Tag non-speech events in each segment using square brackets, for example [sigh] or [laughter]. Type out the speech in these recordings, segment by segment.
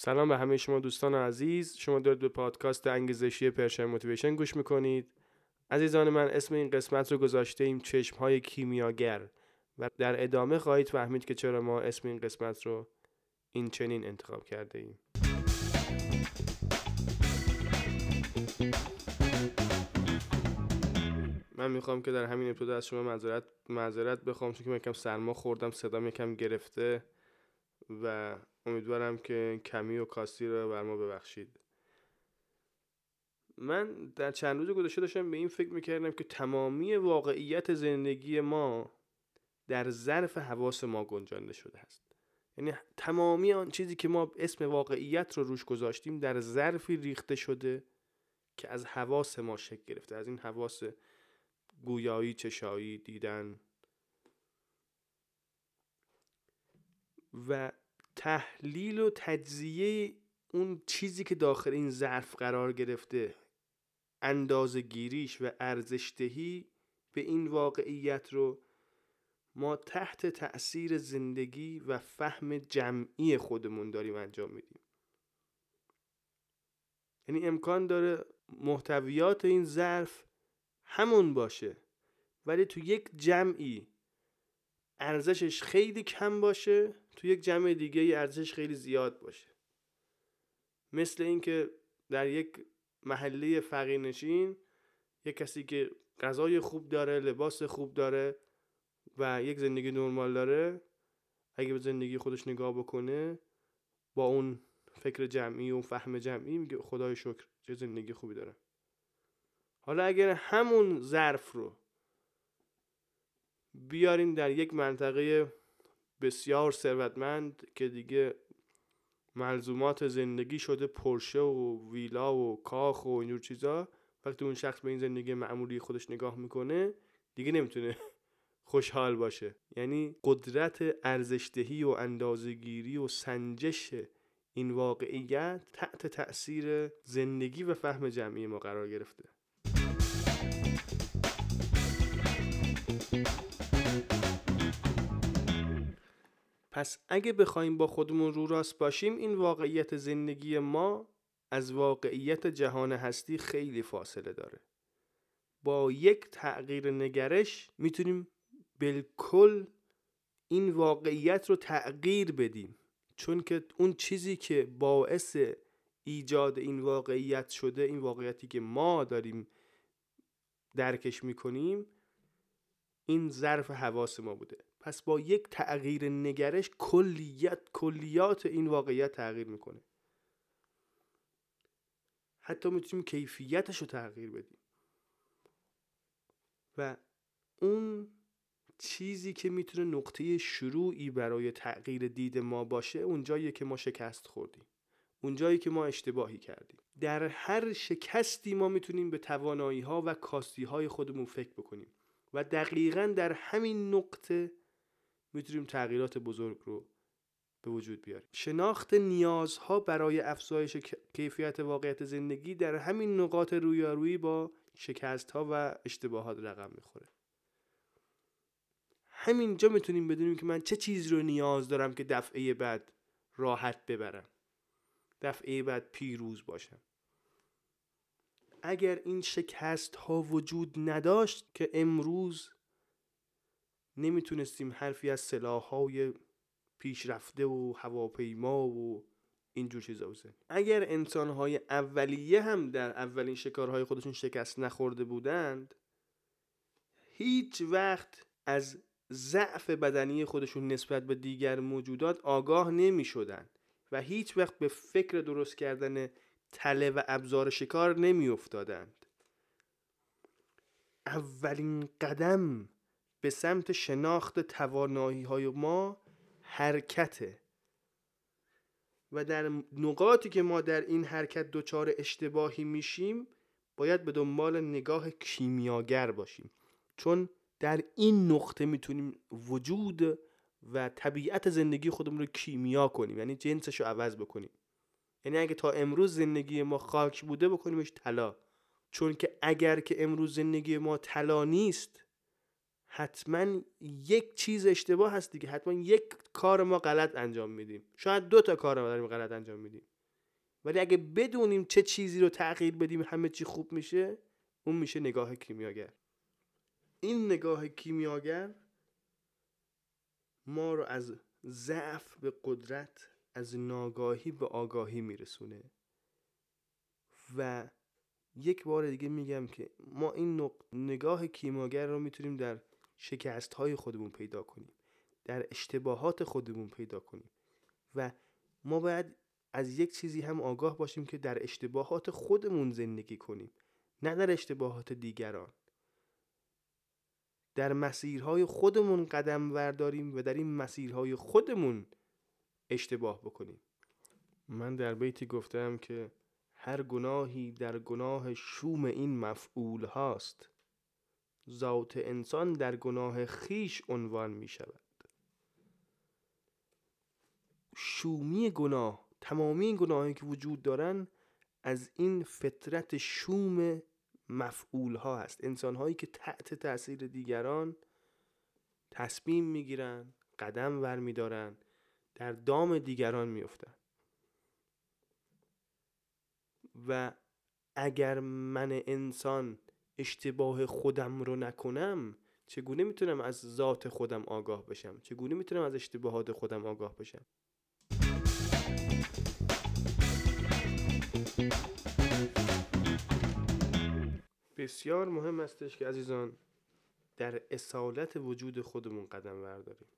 سلام به همه شما دوستان عزیز. شما دارید به پادکست انگیزشی پرشن موتیویشن گوش می‌کنید. عزیزان من اسم این قسمت رو گذاشته ایم چشم های کیمیاگر و در ادامه خواهید فهمید که چرا ما اسم این قسمت رو این چنین انتخاب کرده ایم. من می‌خوام که در همین ابتدا از شما معذرت معذرت بخوام چون که من یکم سرما خوردم صدام یکم گرفته. و امیدوارم که کمی و کاستی رو بر ما ببخشید. من در چند روز گذشته داشتم به این فکر می‌کردم که تمامی واقعیت زندگی ما در ظرف حواس ما گنجانده شده است. یعنی تمامی آن چیزی که ما اسم واقعیت رو روش گذاشتیم در ظرفی ریخته شده که از حواس ما شکل گرفته از این حواس گویایی چشایی دیدن و تحلیل و تجزیه اون چیزی که داخل این ظرف قرار گرفته اندازه گیریش و ارزشتهی به این واقعیت رو ما تحت تأثیر زندگی و فهم جمعی خودمون داریم انجام میدیم. یعنی امکان داره محتویات این ظرف همون باشه ولی تو یک جمعی ارزشش خیلی کم باشه تو یک جمع دیگه ارزشش خیلی زیاد باشه. مثل اینکه در یک محله فقیرنشین یک کسی که غذای خوب داره لباس خوب داره و یک زندگی نرمال داره اگه به زندگی خودش نگاه بکنه با اون فکر جمعی و فهم جمعی میگه خدای شکر چه زندگی خوبی داره. حالا اگر همون ظرف رو بیاریم در یک منطقه بسیار ثروتمند که دیگه ملزومات زندگی شده پرشه و ویلا و کاخ و اینجور چیزا. وقتی اون شخص به این زندگی معمولی خودش نگاه می‌کنه دیگه نمی‌تونه [laughs] خوشحال باشه. یعنی قدرت ارزشدهی و اندازگیری و سنجش این واقعیت تحت تأثیر زندگی و فهم جمعی ما قرار گرفته. پس اگه بخوایم با خودمون رو راست باشیم این واقعیت زندگی ما از واقعیت جهان هستی خیلی فاصله داره. با یک تغییر نگرش می‌تونیم بالکل این واقعیت رو تغییر بدیم. چون که اون چیزی که باعث ایجاد این واقعیت شده این واقعیتی که ما داریم درکش می‌کنیم این ظرف حواس ما بوده. پس با یک تغییر نگرش کلیت کلیات این واقعیت تغییر می‌کنه. حتی می‌تونیم کیفیتش رو تغییر بدیم. و اون چیزی که می‌تونه نقطه شروعی برای تغییر دید ما باشه اون جایی که ما شکست خوردیم. اون جایی که ما اشتباهی کردیم. در هر شکستی ما می‌تونیم به توانایی ها و کاستی های خودمون فکر بکنیم. و دقیقا در همین نقطه می‌تونیم تغییرات بزرگ رو به وجود بیاریم. شناخت نیازها برای افزایش کیفیت واقعیت زندگی در همین نقاط رویارویی با شکست ها و اشتباهات رقم می‌خوره. همینجا می‌تونیم بدونیم که من چه چیز رو نیاز دارم که دفعه بعد راحت ببرم. دفعه بعد پیروز باشم. اگر این شکست ها وجود نداشت که امروز نمی‌تونستیم حرفی از سلاح های پیشرفته و هواپیما و اینجور چیزا بزنیم اگر انسان های اولیه هم در اولین شکارهای خودشون شکست نخورده بودند هیچ وقت از ضعف بدنی خودشون نسبت به دیگر موجودات آگاه نمی شدن و هیچ وقت به فکر درست کردن تله و ابزار شکار نمی افتادند. اولین قدم به سمت شناخت توانایی های ما حرکته. و در نقاطی که ما در این حرکت دچار اشتباهی میشیم باید به دنبال نگاه کیمیاگر باشیم. چون در این نقطه می‌تونیم وجود و طبیعت زندگی خودمون رو کیمیا کنیم یعنی جنسش رو عوض بکنیم. یعنی اگه تا امروز زندگی ما خاک بوده بکنیمش طلا. چون که اگر که امروز زندگی ما طلا نیست حتما یک چیز اشتباه هست دیگه. حتما یک کار ما غلط انجام میدیم. شاید دو تا کار ما داریم غلط انجام میدیم. ولی اگه بدونیم چه چیزی رو تغییر بدیم همه چی خوب میشه اون میشه نگاه کیمیاگر. این نگاه کیمیاگر ما رو از ضعف به قدرت از ناگاهی به آگاهی میرسونه. و یک بار دیگه میگم که ما این نگاه کیمیاگر رو می‌تونیم در شکست های خودمون پیدا کنیم. در اشتباهات خودمون پیدا کنیم. و ما باید از یک چیزی هم آگاه باشیم که در اشتباهات خودمون زندگی کنیم نه در اشتباهات دیگران. در مسیرهای خودمون قدم ورداریم و در این مسیرهای خودمون اشتباه بکنیم. من در بیتی گفتم که هر گناهی در گناه شوم این مفعول هاست. ذات انسان در گناه خیش عنوان می شود. شومی گناه تمامی این گناهی که وجود دارن از این فطرت شوم مفعول ها هست. انسان هایی که تحت تاثیر دیگران تصمیم می‌گیرن قدم ور میدارن در دام دیگران میفتن و اگر من انسان اشتباه خودم رو نکنم چگونه می‌تونم از ذات خودم آگاه بشم؟ چگونه می‌تونم از اشتباهات خودم آگاه بشم؟ بسیار مهم استش که عزیزان در اصالت وجود خودمون قدم برداریم.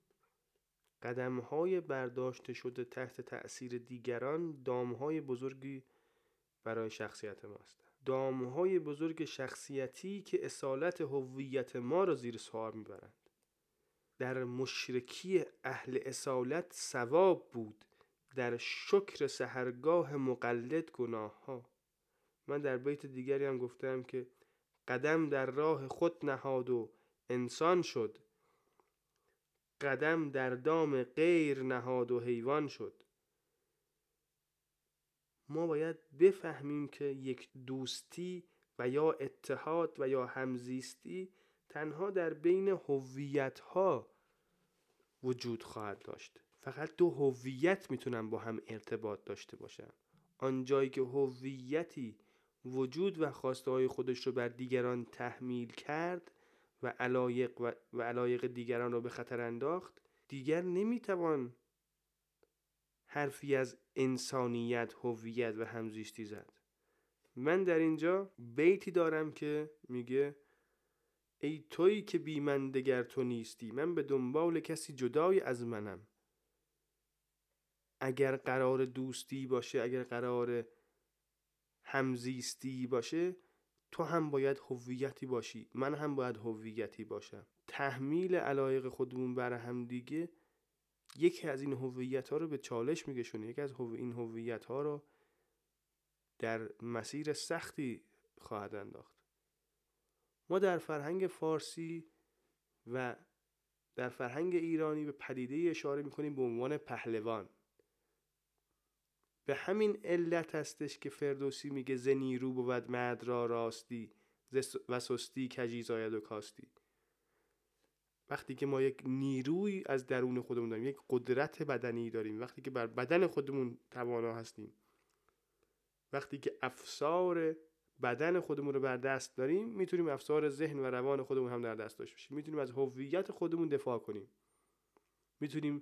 قدم های برداشته شده تحت تأثیر دیگران دام های بزرگی برای شخصیت ماست. های بزرگ شخصیتی که اصالت هویت ما را زیر سوال می‌برند. در مشرکی اهل اصالت ثواب بود در شکر سهرگاه مقلد گناه ها من در بیت دیگری هم گفتم که قدم در راه خود نهاد و انسان شد. قدم در دام غیر نهاد و حیوان شد. ما باید بفهمیم که یک دوستی و یا اتحاد و یا همزیستی تنها در بین هویت ها وجود خواهد داشت. فقط دو هویت می‌تونن با هم ارتباط داشته باشن. آنجایی که هویتی وجود و خواسته های خودش رو بر دیگران تحمیل کرد و علایق, و, و علایق دیگران رو به خطر انداخت دیگر نمی‌توان حرفی از انسانیت، هویت و همزیستی زد. من در اینجا بیتی دارم که میگه ای تویی که بی من دگر تو نیستی من به دنبال کسی جدای از منم. اگر قرار دوستی باشه اگر قرار همزیستی باشه تو هم باید هویتی باشی من هم باید هویتی باشم. تحمیل علایق خودمون بر هم دیگه یکی از این هویت ها رو به چالش میکشونه. یکی از این هویت ها رو در مسیر سختی خواهد انداخت. ما در فرهنگ فارسی و در فرهنگ ایرانی به پدیده اشاره می‌کنیم به عنوان پهلوان. به همین علت هستش که فردوسی میگه ز نیرو بود مرد را راستی و سستی کجی زاید و کاستی وقتی که ما یک نیروی از درون خودمون داریم یک قدرت بدنی داریم وقتی که بر بدن خودمون توانا هستیم وقتی که افسار بدن خودمون رو بر دست داریم می‌تونیم افسار ذهن و روان خودمون هم در دست داشته باشیم. می‌تونیم از هویت خودمون دفاع کنیم. می‌تونیم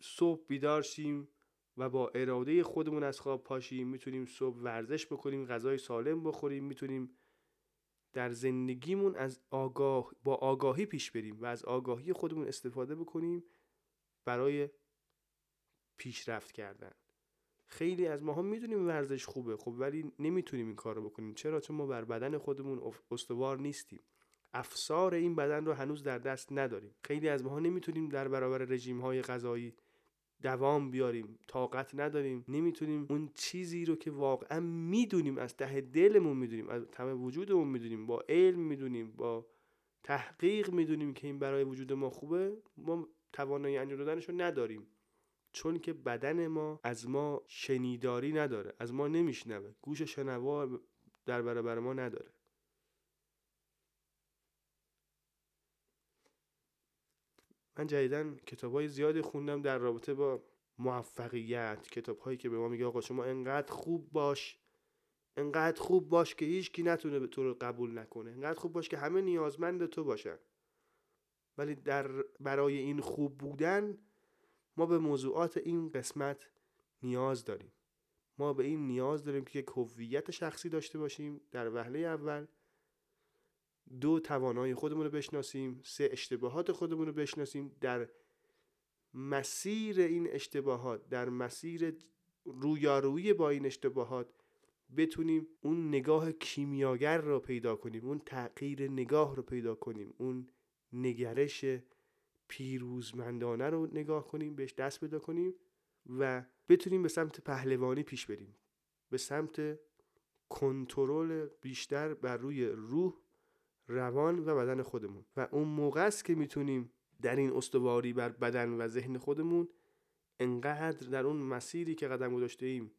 صبح بیدار شیم و با اراده خودمون از خواب پاشیم. می‌تونیم صبح ورزش بکنیم غذای سالم بخوریم. می‌تونیم در زندگیمون از آگاه با آگاهی پیش بریم و از آگاهی خودمون استفاده بکنیم برای پیشرفت کردن. خیلی از ماها می‌دونیم ورزش خوبه خب ولی نمی‌تونیم این کار بکنیم. چرا؟ چون ما بر بدن خودمون استوار نیستیم. افسار این بدن رو هنوز در دست نداریم. خیلی از ماها نمی‌تونیم در برابر رژیم های غذایی دوام بیاریم طاقت نداریم نمی‌تونیم اون چیزی رو که واقعا می‌دونیم از ته دلمون می‌دونیم از تمام وجودمون می‌دونیم با علم می‌دونیم با تحقیق می‌دونیم که این برای وجود ما خوبه ما توانایی انجام دادنش رو نداریم. چون که بدن ما از ما شنیداری نداره از ما نمیشنوه گوش شنوا در برابر ما نداره. من جدیدن کتاب های زیادی خوندم در رابطه با موفقیت. کتاب هایی که به ما میگه آقا شما انقدر خوب باش انقدر خوب باش که هیچ کی نتونه به تو رو قبول نکنه. انقدر خوب باش که همه نیازمند تو باشن. ولی در برای این خوب بودن ما به موضوعات این قسمت نیاز داریم. ما به این نیاز داریم که یک هویت شخصی داشته باشیم. در وهله اول دو توانایی خودمون رو بشناسیم سه اشتباهات خودمون رو بشناسیم. در مسیر این اشتباهات در مسیر رویارویی با این اشتباهات بتونیم اون نگاه کیمیاگر رو پیدا کنیم اون تغییر نگاه رو پیدا کنیم اون نگرش پیروزمندانه رو نگاه کنیم بهش دست پیدا کنیم و بتونیم به سمت پهلوانی پیش بریم. به سمت کنترل بیشتر بر روی روح روان و بدن خودمون. و اون موقع است که می‌تونیم در این استواری بر بدن و ذهن خودمون انقدر در اون مسیری که قدم گذاشته ایم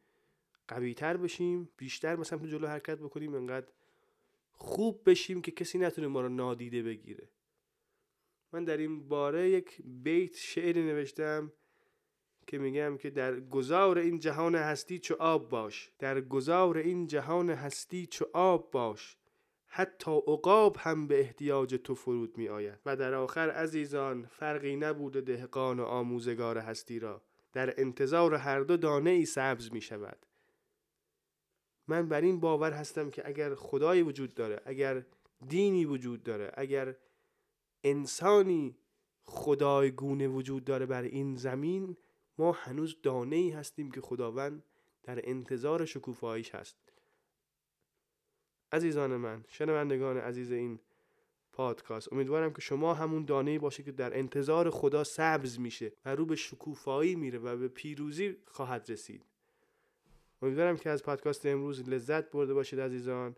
قوی تر بشیم بیشتر به سمت جلو حرکت بکنیم انقدر خوب بشیم که کسی نتونه ما رو نادیده بگیره. من در این باره یک بیت شعری نوشتم که میگم که در گذار این جهان هستی چو آب باش. در گذار این جهان هستی چو آب باش. حتی عقاب هم به احتیاج تو فرود می آید و در آخر عزیزان فرقی نبوده دهقان و آموزگار هستی را. در انتظار هر دو دانه ای سبز می شود من بر این باور هستم که اگر خدایی وجود داره اگر دینی وجود داره اگر انسانی خدایگونه وجود داره بر این زمین ما هنوز دانه ای هستیم که خداوند در انتظار شکوفاییش هست. عزیزان من شنوندگان عزیز این پادکست امیدوارم که شما همون دانه باشه که در انتظار خدا سبز میشه و رو به شکوفایی میره و به پیروزی خواهد رسید. امیدوارم که از پادکست امروز لذت برده باشید عزیزان.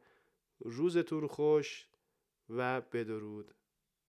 روزتون خوش و بدرود.